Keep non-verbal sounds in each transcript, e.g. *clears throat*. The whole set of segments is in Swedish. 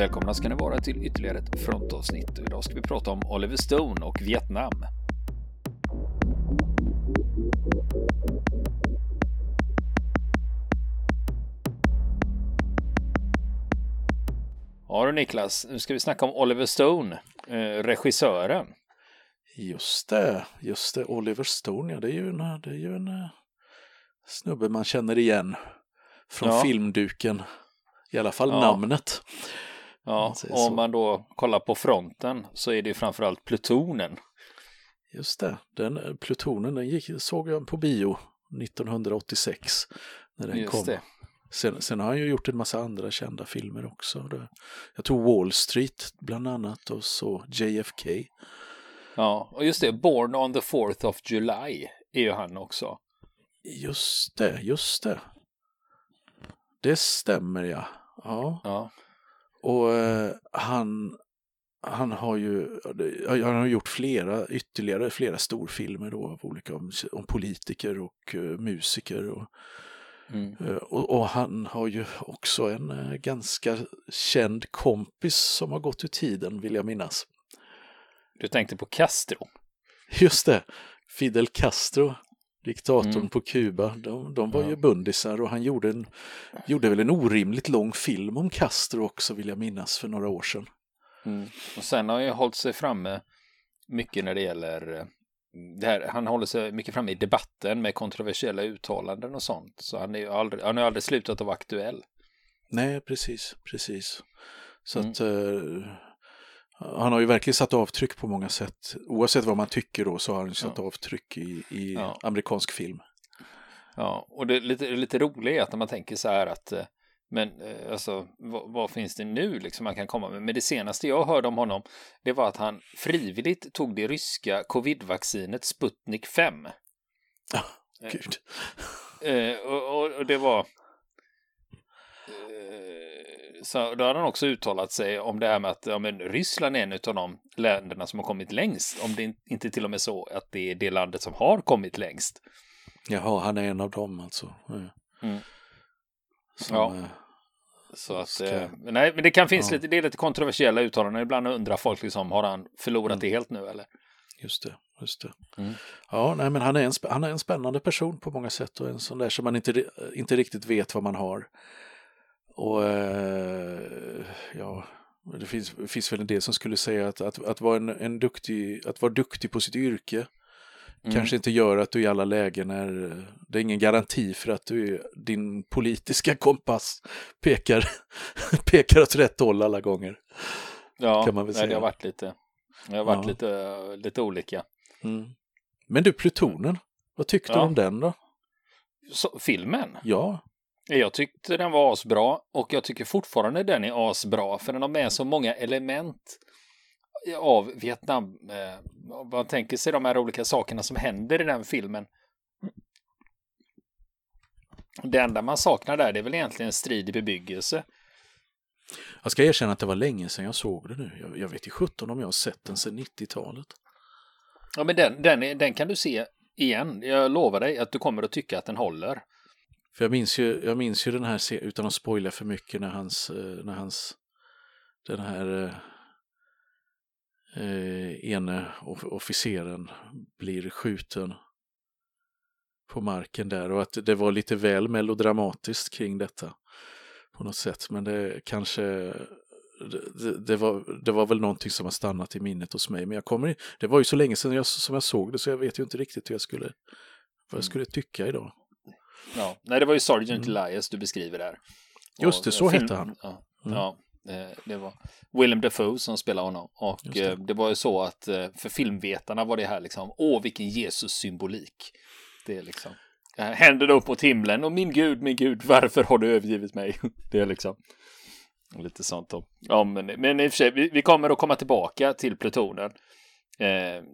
Välkomna ska ni vara till ytterligare ett frontavsnitt. Idag ska vi prata om Oliver Stone och Vietnam. Ja du Niklas, nu ska vi snacka om Oliver Stone, eh, regissören. Just det, just det, Oliver Stone, ja det är ju en, det är ju en uh, snubbe man känner igen från ja. filmduken. I alla fall ja. namnet. Ja, och om man då kollar på fronten så är det framförallt plutonen. Just det, den eh, plutonen den gick, såg jag på bio 1986 när den Just kom. Det. Sen, sen, har han ju gjort en massa andra kända filmer också. Jag tror Wall Street bland annat och så JFK. Ja, och just det, Born on the 4th of July är ju han också. Just det, just det. Det stämmer ja. Ja. ja. Och eh, han, han har ju han har gjort flera, ytterligare flera storfilmer då av olika om, om politiker och uh, musiker. Och, mm. uh, och, och, han har ju också en uh, ganska känd kompis som har gått ur tiden vill jag minnas. Du tänkte på Castro? Just det, Fidel Castro diktatorn mm. på Kuba, de, de var ja. ju bundisar och han gjorde, en, gjorde väl en orimligt lång film om Castro också vill jag minnas för några år sedan. Mm. Och sen har han ju hållit sig framme mycket när det gäller eh, det här, han håller sig mycket framme i debatten med kontroversiella uttalanden och sånt. Så han, är ju aldrig, han har aldrig slutat att vara aktuell. Nej, precis, precis. Så mm. att uh, han har ju verkligen satt avtryck på många sätt. Oavsett vad man tycker då så har han satt ja. avtryck i, i ja. amerikansk film. Ja, och det lite, lite roliga är att när man tänker så här att eh, men eh, alltså vad, vad, finns det nu liksom man kan komma med? Men det senaste jag hörde om honom det var att han frivilligt tog det ryska covidvaccinet Sputnik 5. Ja, gud. Eh, och, och, och, det var så då hade han också uttalat sig om det här med att ja, men Ryssland är en av de länderna som har kommit längst. Om det inte till och med så att det är det landet som har kommit längst. Jaha, han är en av dem alltså. Mm. Som, ja. Äh, så att, ska... eh, nej, men det kan finnas ja. lite, det är lite kontroversiella uttalanden. Ibland undrar folk liksom, har han förlorat mm. det helt nu eller? Just det, just det. Mm. Ja, nej, men han är, en, han är en spännande person på många sätt och en sån där som man inte, inte riktigt vet vad man har. Och eh, ja, det finns, finns väl en del som skulle säga att, att, att, vara, en, en duktig, att vara duktig på sitt yrke mm. kanske inte gör att du i alla lägen är, det är ingen garanti för att du, din politiska kompass pekar, *laughs* pekar åt rätt håll alla gånger. Ja, kan man väl säga. det har varit lite, det har varit ja. lite, lite olika. Mm. Men du, Plutonen, vad tyckte ja. du om den då? Så, filmen? Ja. Jag tyckte den var asbra och jag tycker fortfarande den är asbra för den har med så många element av Vietnam. Eh, man tänker sig de här olika sakerna som händer i den filmen. Det enda man saknar där det är väl egentligen en strid i bebyggelse. Jag ska erkänna att det var länge sedan jag såg det nu. Jag, jag vet i 17 om jag har sett den sedan 90-talet. Ja, men den, den, den kan du se igen. Jag lovar dig att du kommer att tycka att den håller. För jag minns ju, jag minns ju den här, utan att spoila för mycket, när hans, eh, när hans den här eh, ene officeren blir skjuten på marken där och att det var lite väl melodramatiskt kring detta på något sätt. Men det kanske, det, det, var, det var väl någonting som har stannat i minnet hos mig. Men jag kommer, det var ju så länge sedan jag, som jag såg det så jag vet ju inte riktigt hur jag skulle, vad jag mm. skulle tycka idag. Ja, nej det var ju Sergeant mm. Elias du beskriver där. Just det, så film... hette han. Ja, mm. ja, det var Willem Dafoe som spelade honom. Och det. Eh, det. var ju så att eh, för filmvetarna var det här liksom, åh vilken Jesus-symbolik. Det är liksom, händerna upp mot himlen och min gud, min gud, varför har du övergivit mig? *laughs* Det är liksom lite sånt. Då. Ja, men, men i och för sig, vi, vi kommer att komma tillbaka till plutonen. Eh,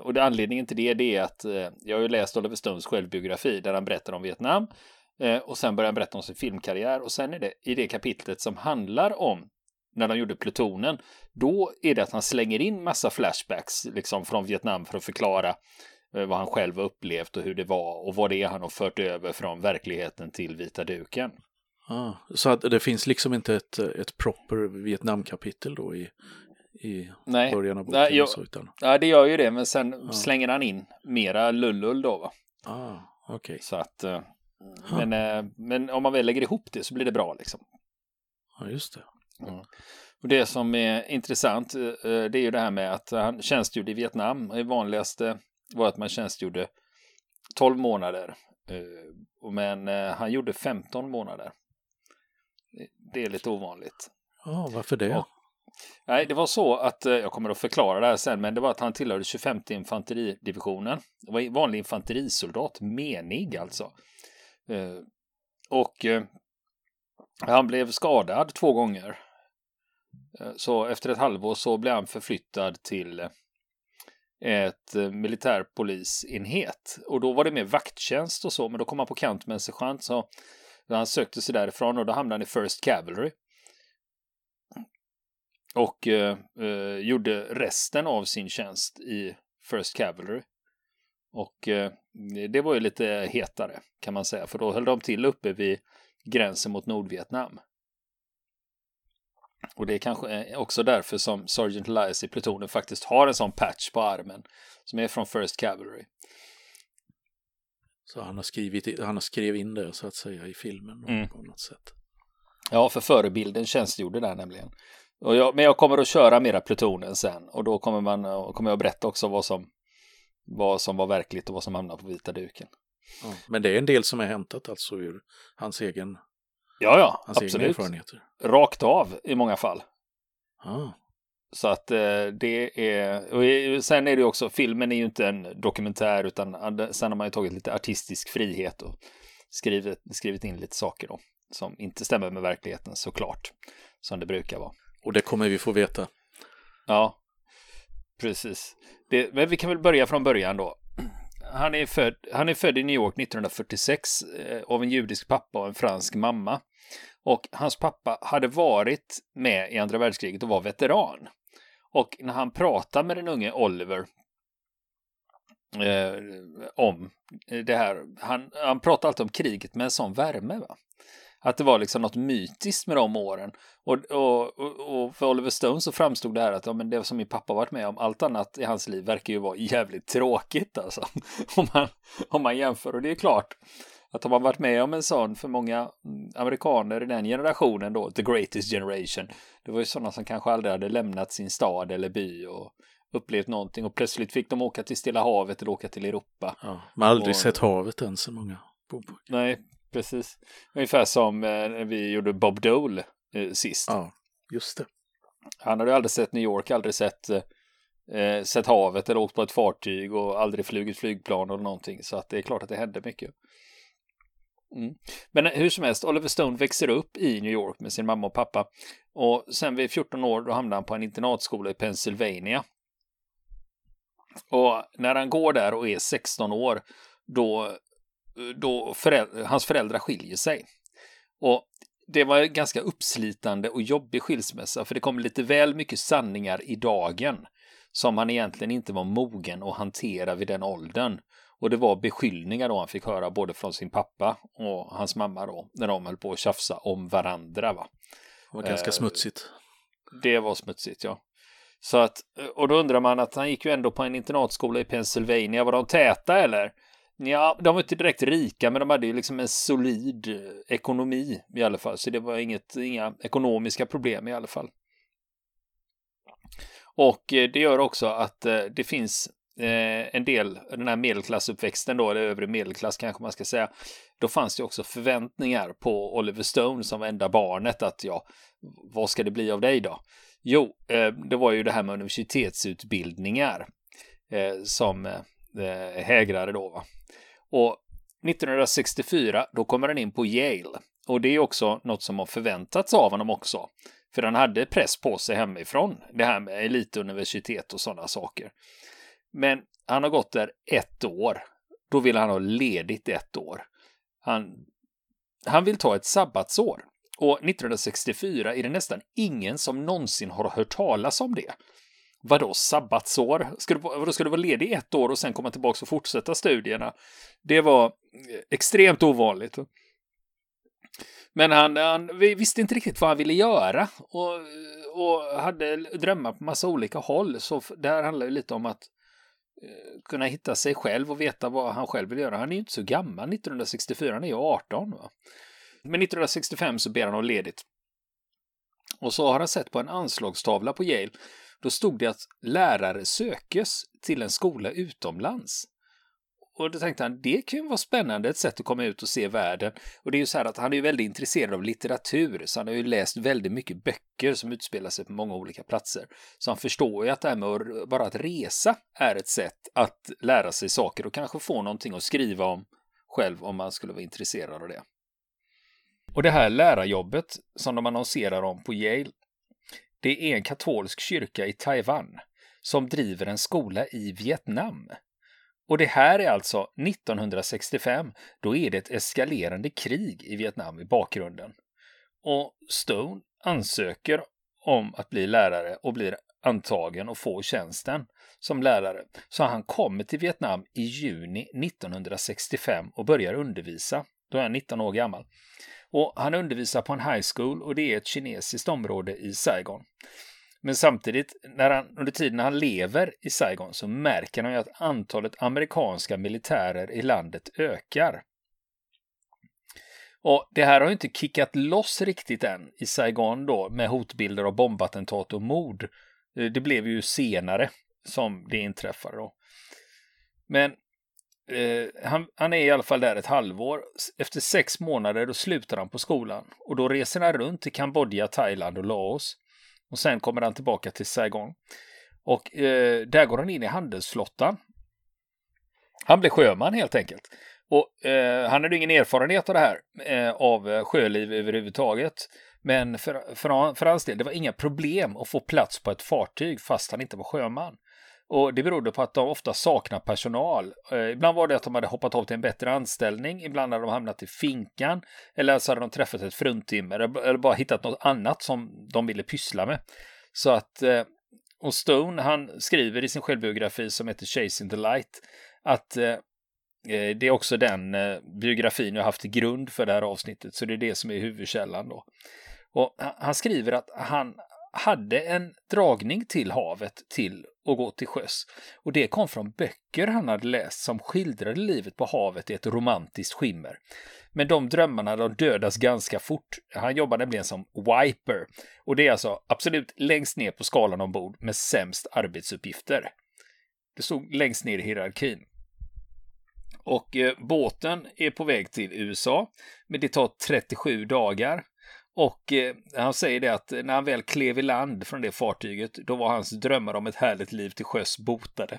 och det, anledningen till det, det är att eh, jag har ju läst Oliver Stones självbiografi där han berättar om Vietnam eh, och sen börjar han berätta om sin filmkarriär och sen är det i det kapitlet som handlar om när de gjorde plutonen, då är det att han slänger in massa flashbacks liksom från Vietnam för att förklara eh, vad han själv har upplevt och hur det var och vad det är han har fört över från verkligheten till vita duken. Ah, så att det finns liksom inte ett, ett proper Vietnamkapitel då i, i Nej. början av boken? Nej, jag- så, utan, Ja, det gör ju det, men sen Ja. slänger han in mera lullull då, va? ah, okej. Så att, eh, men, eh, men om man väl lägger ihop det så blir det bra liksom. Ja, just det. Och det som är intressant, eh, det är ju det här med att han tjänstgjorde i Vietnam. Det vanligaste var att man tjänstgjorde 12 månader. Men han gjorde 15 månader. Det är lite ovanligt. Ja, varför det? Ja. Nej, det var så att, eh, jag kommer att förklara det här sen, men det var att han tillhörde 25 infanteridivisionen. Det var en vanlig infanterisoldat, menig alltså. Eh, och eh, han blev skadad två gånger. Så efter ett halvår så blev han förflyttad till ett militärpolisenhet. Och då var det mer vakttjänst och så, men då kom han på kant med en sergeant så han sökte sig därifrån och då hamnade han i First Cavalry och eh, eh, gjorde resten av sin tjänst i First Cavalry. Och eh, det var ju lite hetare kan man säga, för då höll de till uppe vid gränsen mot Nordvietnam. Och det är kanske är också därför som Sergeant Elias i plutonen faktiskt har en sån patch på armen som är från First Cavalry. Så han har skrivit, han har skrivit in det så att säga i filmen Mm. på något sätt. Ja, för förebilden tjänstgjorde där nämligen. Jag, men jag kommer att köra mera plutonen sen och då kommer, man, kommer jag berätta också vad som, vad som var verkligt och vad som hamnade på vita duken. Ja. Men det är en del som är hämtat alltså ur hans egen, Ja, ja, hans egna absolut. erfarenheter. Rakt av i många fall. Ah, Så att eh, det är, och sen är det också, filmen är ju inte en dokumentär utan sen har man ju tagit lite artistisk frihet och skrivit, skrivit in lite saker då som inte stämmer med verkligheten såklart, som det brukar vara och det kommer vi få veta. Ja, precis. Det, men vi kan väl börja från början då. Han är född, han är född i New York 1946 eh, av en judisk pappa och en fransk mamma. Och hans pappa hade varit med i andra världskriget och var veteran. Och när han pratar med den unge Oliver eh, om det här, han, han pratar alltid om kriget med en sån värme. Va? Att det var liksom något mytiskt med de åren. Och, och, och- för Oliver Stone så framstod det här att ja, men det som min pappa varit med om, allt annat i hans liv verkar ju vara jävligt tråkigt alltså. *laughs* Om man, om man jämför. Och det är klart att har man varit med om en sån för många mm, amerikaner i den generationen då, the greatest generation, det var ju sådana som kanske aldrig hade lämnat sin stad eller by och upplevt någonting och plötsligt fick de åka till Stilla havet eller åka till Europa. Ja, man har aldrig Och- sett havet än så många. Nej, precis. Ungefär som eh, när vi gjorde Bob Dole eh, sist. Ja, just det. Han hade aldrig sett New York, aldrig sett, eh, sett havet eller åkt på ett fartyg och aldrig flugit flygplan eller någonting. Så att det är klart att det hände mycket. Mm. Men hur som helst, Oliver Stone växer upp i New York med sin mamma och pappa. Och sen vid 14 år då hamnar han på en internatskola i Pennsylvania. Och när han går där och är 16 år, då, då föräldrar, hans föräldrar skiljer sig. Och det var en ganska uppslitande och jobbig skilsmässa, för det kom lite väl mycket sanningar i dagen som han egentligen inte var mogen att hantera vid den åldern. Och det var beskyllningar då han fick höra både från sin pappa och hans mamma då, när de höll på att tjafsa om varandra. Va? Det var ganska Eh, smutsigt. Det var smutsigt, ja. Så att, och då undrar man att han gick ju ändå på en internatskola i Pennsylvania. Var de täta eller? Ja, de var inte direkt rika, men de hade ju liksom en solid eh, ekonomi i alla fall. Så det var inget, inga ekonomiska problem i alla fall. Och eh, det gör också att eh, det finns en del, den här medelklassuppväxten då, eller övre medelklass kanske man ska säga. Då fanns det också förväntningar på Oliver Stone som enda barnet att ja, vad ska det bli av dig då? Jo, det var ju det här med universitetsutbildningar som eh, hägrare då. Va? Och 1964, då kommer han in på Yale. Och det är också något som har förväntats av honom också. För han hade press på sig hemifrån, det här med elituniversitet och sådana saker. Men han har gått där ett år. Då vill han ha ledigt ett år. Han, han vill ta ett sabbatsår. Och 1964 är det nästan ingen som någonsin har hört talas om det. Vadå sabbatsår? Ska du, vadå, ska du vara ledig ett år och sen komma tillbaka och fortsätta studierna? Det var eh, extremt ovanligt. Men han, han visste inte riktigt vad han ville göra och, och hade drömmar på massa olika håll. Så det här handlar ju lite om att eh, kunna hitta sig själv och veta vad han själv vill göra. Han är ju inte så gammal, 1964, han är ju 18. Va? Men 1965 så ber han om ledigt. Och så har han sett på en anslagstavla på Yale. Då stod det att lärare sökes till en skola utomlands. Och då tänkte han, det kan ju vara spännande, ett sätt att komma ut och se världen. Och det är ju så här att han är ju väldigt intresserad av litteratur, så han har ju läst väldigt mycket böcker som utspelar sig på många olika platser. Så han förstår ju att det här med att, bara att resa är ett sätt att lära sig saker och kanske få någonting att skriva om själv om man skulle vara intresserad av det. Och det här lärarjobbet som de annonserar om på Yale, det är en katolsk kyrka i Taiwan som driver en skola i Vietnam. Och det här är alltså 1965. Då är det ett eskalerande krig i Vietnam i bakgrunden. Och Stone ansöker om att bli lärare och blir antagen och får tjänsten som lärare. Så han kommer till Vietnam i juni 1965 och börjar undervisa. Då är han 19 år gammal. Och han undervisar på en high school och det är ett kinesiskt område i Saigon. Men samtidigt, när han, under tiden han lever i Saigon så märker han ju att antalet amerikanska militärer i landet ökar. Och det här har ju inte kickat loss riktigt än i Saigon då med hotbilder av bombattentat och mord. Eh, det blev ju senare som det inträffade då. Men eh, han, han, är i alla fall där ett halvår. Efter sex månader då slutar han på skolan och då reser han runt till Kambodja, Thailand och Laos. Och sen kommer han tillbaka till Saigon. Och eh, där går han in i handelsflottan. Han blir sjöman helt enkelt. Och eh, han hade ingen erfarenhet av det här, eh, av eh, sjöliv överhuvudtaget. Men för, för, för hans del, det var inga problem att få plats på ett fartyg fast han inte var sjöman. Och det berodde på att de ofta saknar personal. Eh, ibland var det att de hade hoppat av till en bättre anställning, ibland hade de hamnat i finkan, eller så hade de träffat ett fruntimmer eller bara hittat något annat som de ville pyssla med. Så att, eh, och Stone, han skriver i sin självbiografi som heter Chasing the Light, att eh, eh det är också den eh, biografin jag haft till grund för det här avsnittet, så det är det som är huvudkällan då. Och han skriver att han hade en dragning till havet till att gå till sjöss. Och det kom från böcker han hade läst som skildrade livet på havet i ett romantiskt skimmer. Men de drömmarna de dödas ganska fort. Han jobbar nämligen som wiper och det är alltså absolut längst ner på skalan ombord med sämst arbetsuppgifter. Det stod längst ner i hierarkin. Och eh, båten är på väg till USA, men det tar 37 dagar och eh, han säger det att när han väl klev i land från det fartyget, då var hans drömmar om ett härligt liv till sjöss botade.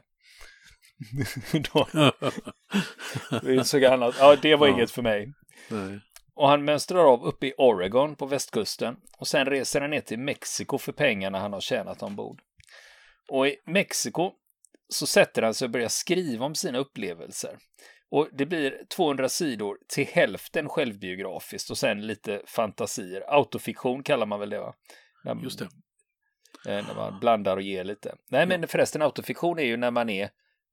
*laughs* då insåg han att ja, det var ja. inget för mig. Nej. Och han mönstrar av uppe i Oregon på västkusten och sen reser han ner till Mexiko för pengarna han har tjänat ombord. Och i Mexiko så sätter han sig och börjar skriva om sina upplevelser. Och det blir 200 sidor till hälften självbiografiskt och sen lite fantasier. Autofiktion kallar man väl det va? När, Just det. Eh, när man blandar och ger lite. Nej men förresten autofiktion är ju när man är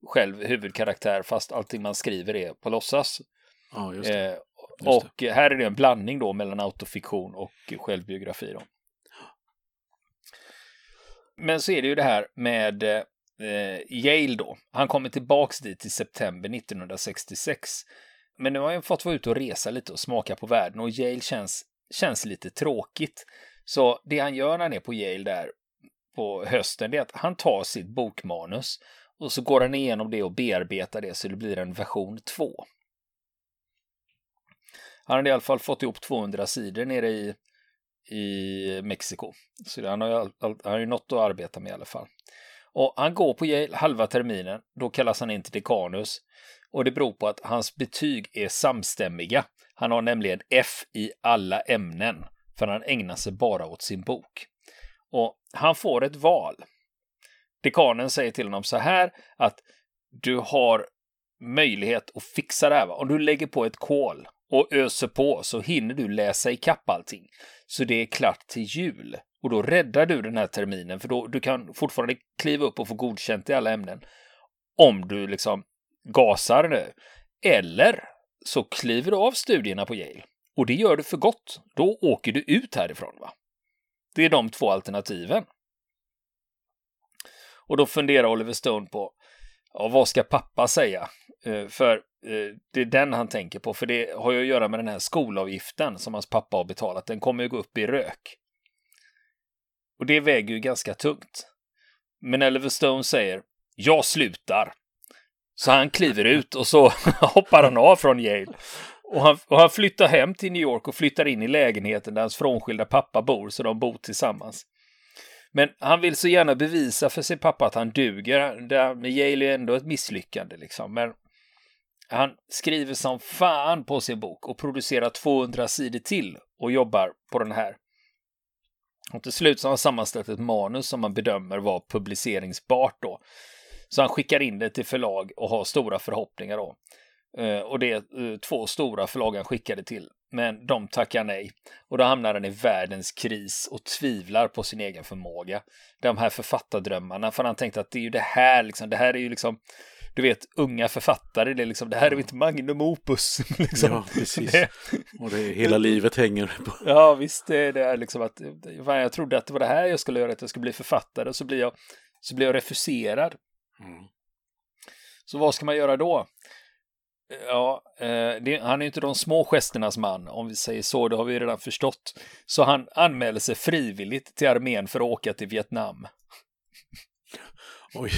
själv huvudkaraktär fast allting man skriver är på låtsas. Ja, just det. Eh, just och det. här är det en blandning då mellan autofiktion och självbiografi. Då. Men så är det ju det här med eh, eh, Yale då. Han kommer tillbaks dit i september 1966. Men nu har han fått vara ute och resa lite och smaka på världen och Yale känns, känns lite tråkigt. Så det han gör när han är på Yale där på hösten, det är att han tar sitt bokmanus och så går han igenom det och bearbetar det så det blir en version 2. Han har i alla fall fått ihop 200 sidor nere i, i Mexiko. Så han har ju, han har ju något att arbeta med i alla fall. Och han går på Yale halva terminen, då kallas han in till dekanus. Och det beror på att hans betyg är samstämmiga. Han har nämligen F i alla ämnen, för han ägnar sig bara åt sin bok. Och han får ett val. Dekanen säger till honom så här att du har möjlighet att fixa det här. Om du lägger på ett kol och öser på så hinner du läsa ikapp allting. Så det är klart till jul. Och då räddar du den här terminen för då du kan fortfarande kliva upp och få godkänt i alla ämnen. Om du liksom gasar nu. Eller så kliver du av studierna på Yale Och det gör du för gott. Då åker du ut härifrån. va? Det är de två alternativen. Och då funderar Oliver Stone på, ja, vad ska pappa säga? Eh, för eh, det är den han tänker på, för det har ju att göra med den här skolavgiften som hans pappa har betalat. Den kommer ju gå upp i rök. Och det väger ju ganska tungt. Men Oliver Stone säger, jag slutar. Så han kliver ut och så *laughs* hoppar han av från Yale. Och han, och han flyttar hem till New York och flyttar in i lägenheten där hans frånskilda pappa bor, så de bor tillsammans. Men han vill så gärna bevisa för sin pappa att han duger. Det med Yale är ändå ett misslyckande liksom. Men han skriver som fan på sin bok och producerar 200 sidor till och jobbar på den här. Och till slut så har han sammanställt ett manus som man bedömer var publiceringsbart då. Så han skickar in det till förlag och har stora förhoppningar då. Eh, och det är två stora förlag han skickade till. Men de tackar nej. Och då hamnar han i världens kris och tvivlar på sin egen förmåga. De här författardrömmarna, för han tänkte att det är ju det här, liksom, det här är ju liksom du vet, unga författare, det är liksom, det här är inte magnum opus. *laughs* Liksom. Ja, precis. Det... Och det är, hela livet hänger på. Ja, visst, det är det liksom att, jag trodde att det var det här jag skulle göra, att jag skulle bli författare, och så blir jag, så blir jag refuserad. Mm. Så vad ska man göra då? Ja, eh, det, han är inte de små gesternas man, om vi säger så, det har vi redan förstått. Så han anmäler sig frivilligt till armén för att åka till Vietnam. Oj,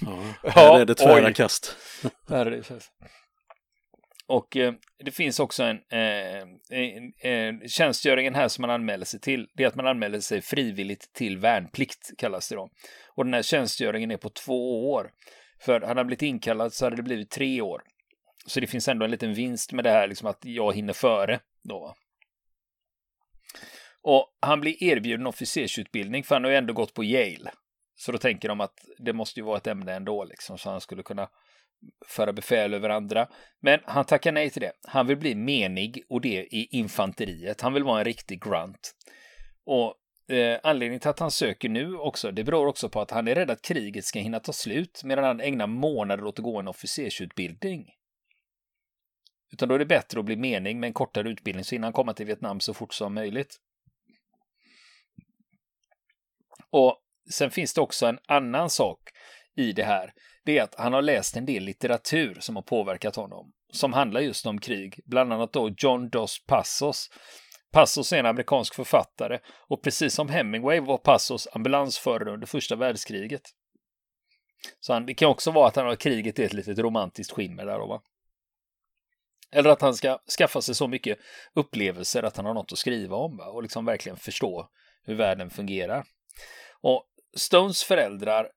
ja, här är det tvära oj. kast. *laughs* Är det. Och eh, det finns också en, eh, en, en tjänstgöringen här som man anmäler sig till. Det är att man anmäler sig frivilligt till värnplikt, kallas det då. Och den här tjänstgöringen är på två år. För hade han blivit inkallad så hade det blivit tre år. Så det finns ändå en liten vinst med det här, liksom att jag hinner före då. Och han blir erbjuden officersutbildning för han har ju ändå gått på Yale. Så då tänker de att det måste ju vara ett ämne ändå liksom, så han skulle kunna föra befäl över andra. Men han tackar nej till det. Han vill bli menig och det i infanteriet. Han vill vara en riktig grunt. Och eh, anledningen till att han söker nu också, det beror också på att han är rädd att kriget ska hinna ta slut medan han ägnar månader åt att gå en officersutbildning. Utan då är det bättre att bli mening med en kortare utbildning så innan komma till Vietnam så fort som möjligt. Och sen finns det också en annan sak i det här. Det är att han har läst en del litteratur som har påverkat honom. Som handlar just om krig, bland annat då John Dos Passos. Passos är en amerikansk författare och precis som Hemingway var Passos ambulansförare under första världskriget. Så han, det kan också vara att han har kriget i ett litet romantiskt skimmer där. Va? Eller att han ska skaffa sig så mycket upplevelser att han har något att skriva om va? och liksom verkligen förstå hur världen fungerar. Och Stones föräldrar,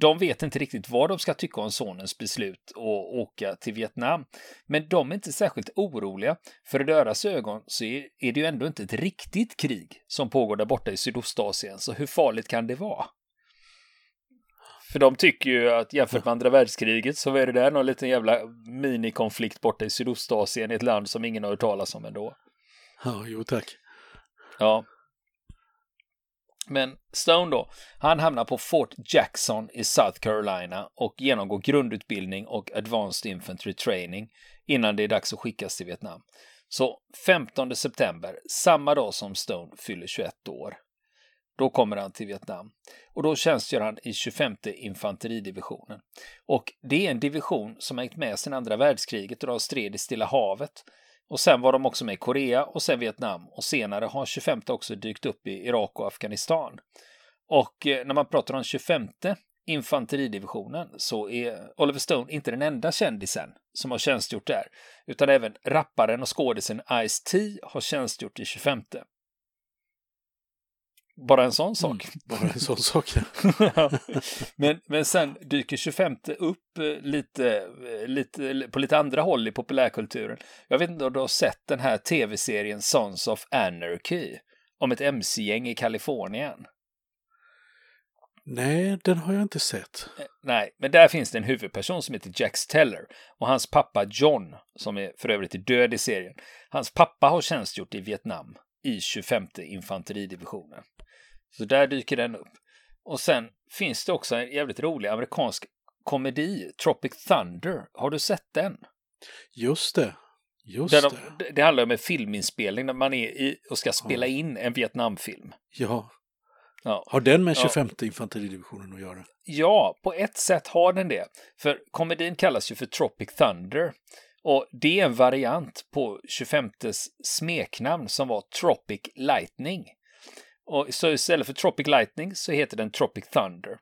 de vet inte riktigt vad de ska tycka om sonens beslut att åka till Vietnam. Men de är inte särskilt oroliga, för i deras ögon så är det ju ändå inte ett riktigt krig som pågår där borta i Sydostasien, så hur farligt kan det vara? För de tycker ju att jämfört med andra världskriget så är det där någon liten jävla minikonflikt borta i Sydostasien i ett land som ingen har hört talas om ändå. Ja, jo tack. Ja. Men Stone då, han hamnar på Fort Jackson i South Carolina och genomgår grundutbildning och Advanced Infantry Training innan det är dags att skickas till Vietnam. Så 15 september, samma dag som Stone fyller 21 år. Då kommer han till Vietnam och då tjänstgör han i 25 infanteridivisionen. Och det är en division som har hängt med sedan andra världskriget och de stred i Stilla havet. Och sen var de också med i Korea och sen Vietnam och senare har 25 också dykt upp i Irak och Afghanistan. Och eh, när man pratar om 25 infanteridivisionen så är Oliver Stone inte den enda kändisen som har tjänstgjort där, utan även rapparen och skådisen Ice-T har tjänstgjort i 25. Bara en sån sak. Mm, bara en sån sak. *laughs* men, men sen dyker 25 upp eh, lite, eh, lite, på lite andra håll i populärkulturen. Jag vet inte om du har sett den här tv-serien Sons of Anarchy om ett mc-gäng i Kalifornien. Nej, den har jag inte sett. Eh, nej, men där finns det en huvudperson som heter Jax Teller och hans pappa John, som är för övrigt är död i serien. Hans pappa har tjänstgjort i Vietnam i 25 infanteridivisionen. Så där dyker den upp. Och sen finns det också en jävligt rolig amerikansk komedi, Tropic Thunder. Har du sett den? Just det. Just Där det. de, det handlar om en filminspelning när man är i och ska spela Ja. in en Vietnamfilm. Ja. Ja. Har den med Ja. 25 infanteridivisionen att göra? Ja, på ett sätt har den det. För komedin kallas ju för Tropic Thunder. Och det är en variant på 25 smeknamn som var Tropic Lightning. Och så istället för Tropic Lightning så heter den Tropic Thunder.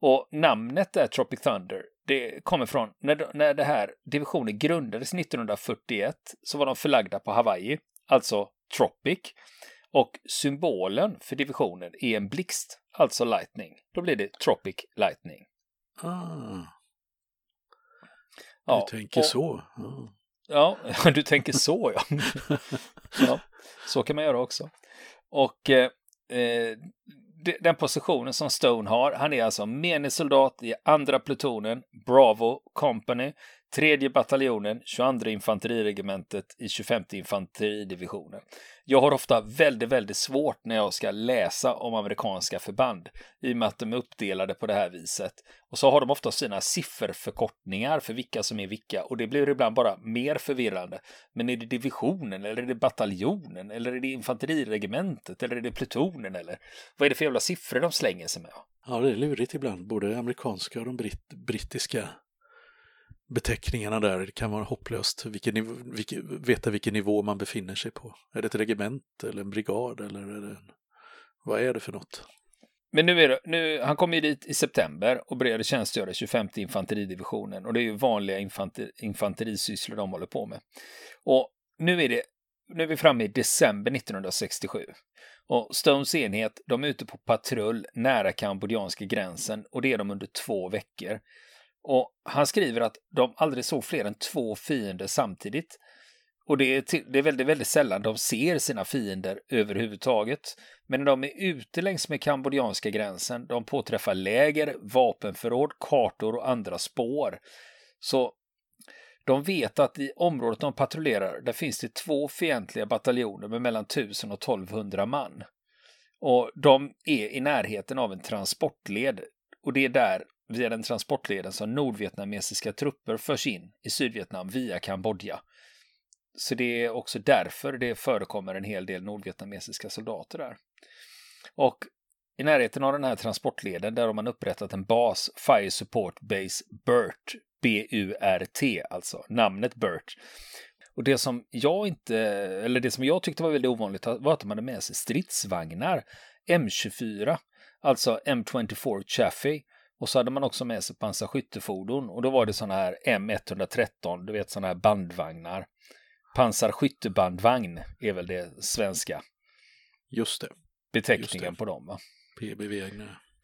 Och namnet är Tropic Thunder. Det kommer från när, när det här divisionen grundades 1941 så var de förlagda på Hawaii, alltså Tropic. Och symbolen för divisionen är en blixt, alltså lightning. Då blir det Tropic Lightning. Ah, Ja, du tänker och- så. Ja. Ja, *laughs* du tänker så ja. *laughs* ja. Så kan man göra också. Och eh, Eh, den positionen som Stone har, han är alltså menig soldat i andra plutonen, Bravo Company, tredje bataljonen, 22 infanteriregementet i 25 infanteridivisionen. Jag har ofta väldigt, väldigt svårt när jag ska läsa om amerikanska förband i och med att de är uppdelade på det här viset. Och så har de ofta sina sifferförkortningar för vilka som är vilka och det blir ibland bara mer förvirrande. Men är det divisionen eller är det bataljonen eller är det infanteriregementet eller är det plutonen eller vad är det för jävla siffror de slänger sig med? ja, det är lurigt ibland. Både amerikanska och de britt, brittiska beteckningarna där. Det kan vara hopplöst. Vilken, vilken, veta vilken nivå man befinner sig på. Är det ett regement eller en brigad eller är det en, vad är det för något? Men nu är det, nu, han kom ju dit i september och började tjänstgöra i 25 infanteridivisionen och det är ju vanliga infanter, infanterisysslor de håller på med. Och nu är det, nu är vi framme i december 1967. Och Stones enhet, de är ute på patrull nära kambodjanska gränsen och det är de under två veckor. Och han skriver att de aldrig såg fler än två fiender samtidigt. Och det är, till, det är väldigt, väldigt sällan de ser sina fiender överhuvudtaget. Men när de är ute längs med kambodjanska gränsen, de påträffar läger, vapenförråd, kartor och andra spår. Så de vet att i området de patrullerar, där finns det två fientliga bataljoner med mellan 1000 och 1200 man. Och de är i närheten av en transportled. Och det är där, via den transportleden, som nordvietnamesiska trupper förs in i Sydvietnam via Kambodja. Så det är också därför det förekommer en hel del nordvietnamesiska soldater där. Och i närheten av den här transportleden där har man upprättat en bas, Fire Support Base BURT, B-U-R-T alltså, namnet BURT. Och det som jag inte, eller det som jag tyckte var väldigt ovanligt var att de hade med sig stridsvagnar, M24, alltså M24 Chaffee. Och så hade man också med sig pansarskyttefordon och då var det sådana här M113, du vet sådana här bandvagnar. Pansarskyttebandvagn är väl det svenska Just det, beteckningen Just det. på dem. Va? PBV,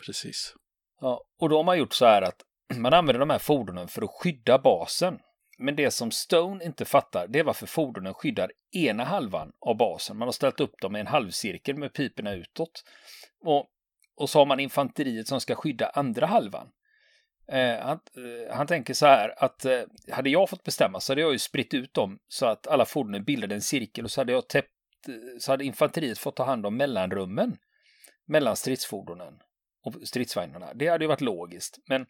precis. Ja, och då har man gjort så här att *clears throat* man använder de här fordonen för att skydda basen. Men det som Stone inte fattar, det är varför fordonen skyddar ena halvan av basen. Man har ställt upp dem i en halvcirkel med piporna utåt. Och, och så har man infanteriet som ska skydda andra halvan. Eh, han, eh, han tänker så här att eh, hade jag fått bestämma så hade jag ju spritt ut dem så att alla fordonen bildade en cirkel och så hade jag täppt, eh, så hade infanteriet fått ta hand om mellanrummen mellan stridsfordonen och stridsvagnarna. Det hade ju varit logiskt. Men,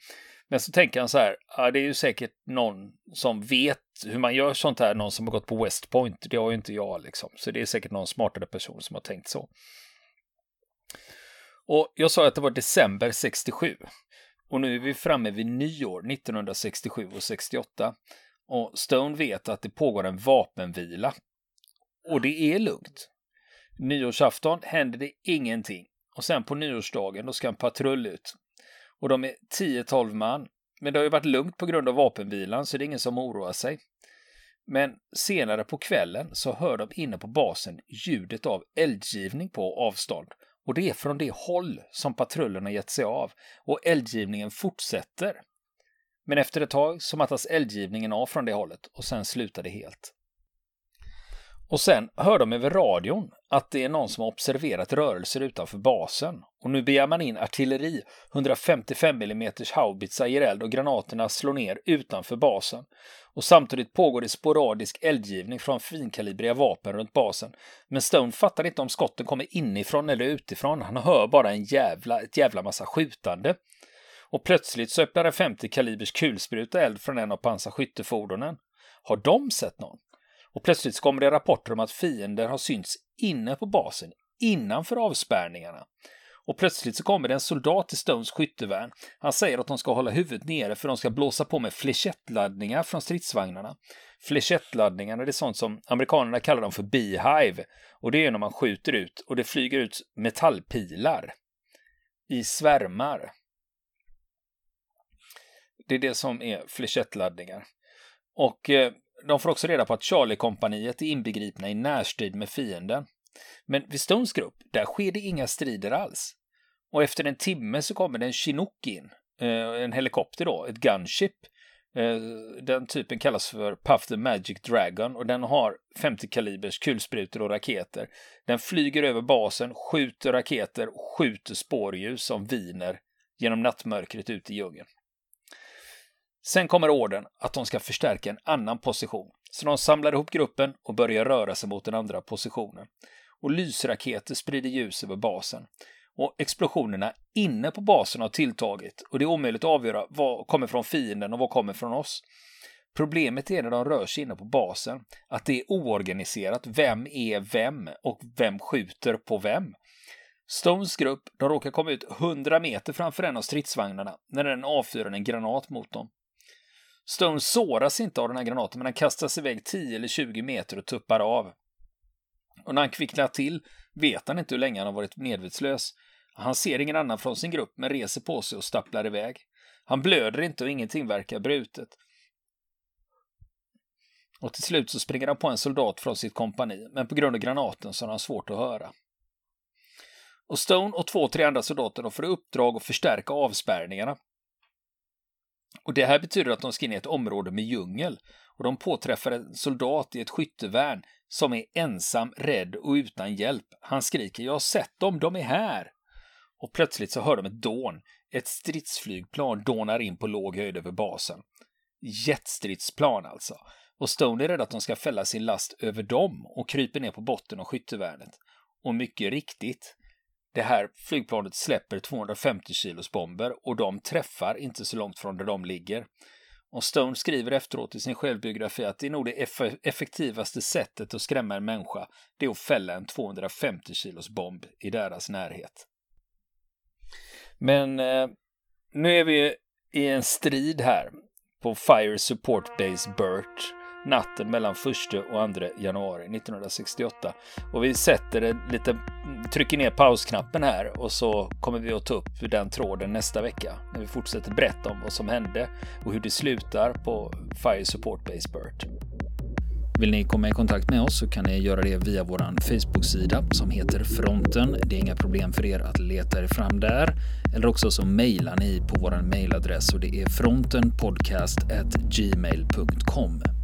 men så tänker han så här, ja, det är ju säkert någon som vet hur man gör sånt här, någon som har gått på West Point. Det har ju inte jag liksom. Så det är säkert någon smartare person som har tänkt så. Och jag sa att det var december 67. Och nu är vi framme vid nyår 1967 och 68. Och Stone vet att det pågår en vapenvila. Och det är lugnt. Nyårsafton händer det ingenting. Och sen på nyårsdagen då ska en patrull ut. Och de är 10-12 man. Men det har ju varit lugnt på grund av vapenvilan så det är ingen som oroar sig. Men senare på kvällen så hör de inne på basen ljudet av eldgivning på avstånd. Och det är från det håll som patrullerna gett sig av. Och eldgivningen fortsätter. Men efter ett tag så mattas eldgivningen av från det hållet och sen slutar det helt. Och sen hör de över radion att det är någon som har observerat rörelser utanför basen. Och nu begär man in artilleri, 155 mm haubitsar ger eld och granaterna slår ner utanför basen. Och samtidigt pågår det sporadisk eldgivning från finkalibriga vapen runt basen. Men Stone fattar inte om skotten kommer inifrån eller utifrån. Han hör bara en jävla, ett jävla massa skjutande. Och plötsligt så öppnar en 50 kalibers kulspruta eld från en av pansarskyttefordonen. Har de sett någon? Och plötsligt så kommer det rapporter om att fiender har synts inne på basen, innanför avspärrningarna. Och plötsligt så kommer det en soldat till Stones skyttevärn. Han säger att de ska hålla huvudet nere för de ska blåsa på med flechettladdningar från stridsvagnarna. Flechettladdningarna det är sånt som amerikanerna kallar dem för beehive. Och det är när man skjuter ut och det flyger ut metallpilar i svärmar. Det är det som är flechettladdningar. Och eh, de får också reda på att Charlie-kompaniet är inbegripna i närstrid med fienden. Men vid Stones grupp, där sker det inga strider alls. Och efter en timme så kommer det en Chinook in, eh, en helikopter då, ett gunship. Eh, den typen kallas för Puff the Magic Dragon och den har 50 kalibers kulsprutor och raketer. Den flyger över basen, skjuter raketer och skjuter spårljus som viner genom nattmörkret ut i djungeln. Sen kommer orden att de ska förstärka en annan position. Så de samlar ihop gruppen och börjar röra sig mot den andra positionen. Och lysraketer sprider ljus över basen. Och explosionerna inne på basen har tilltagit och det är omöjligt att avgöra vad kommer från fienden och vad kommer från oss. Problemet är när de rör sig inne på basen, att det är oorganiserat. Vem är vem och vem skjuter på vem? Stones grupp, de råkar komma ut 100 meter framför en av stridsvagnarna när den avfyrar en granat mot dem. Stone såras inte av den här granaten, men han kastas iväg 10 eller 20 meter och tuppar av. Och när han kvicknar till vet han inte hur länge han har varit medvetslös. Han ser ingen annan från sin grupp, men reser på sig och stapplar iväg. Han blöder inte och ingenting verkar brutet. Och till slut så springer han på en soldat från sitt kompani, men på grund av granaten så har han svårt att höra. Och Stone och två, tre andra soldater får i uppdrag att förstärka avspärrningarna och det här betyder att de ska in i ett område med djungel och de påträffar en soldat i ett skyttevärn som är ensam, rädd och utan hjälp. Han skriker “Jag har sett dem, de är här!” Och plötsligt så hör de ett dån. Ett stridsflygplan dånar in på låg höjd över basen. Jetstridsplan alltså. Och Stone är rädd att de ska fälla sin last över dem och kryper ner på botten av skyttevärnet. Och mycket riktigt, det här flygplanet släpper 250 kilos bomber och de träffar inte så långt från där de ligger. Och Stone skriver efteråt i sin självbiografi att det är nog det effektivaste sättet att skrämma en människa, det är att fälla en 250 kilos bomb i deras närhet. Men eh, nu är vi i en strid här på Fire Support Base Burt natten mellan 1 och 2 januari 1968. Och vi sätter det lite, trycker ner pausknappen här och så kommer vi att ta upp den tråden nästa vecka när vi fortsätter berätta om vad som hände och hur det slutar på Fire Support Base Burt. Vill ni komma i kontakt med oss så kan ni göra det via vår Facebook-sida som heter Fronten. Det är inga problem för er att leta er fram där. Eller också så mejlar ni på vår mejladress och det är frontenpodcastgmail.com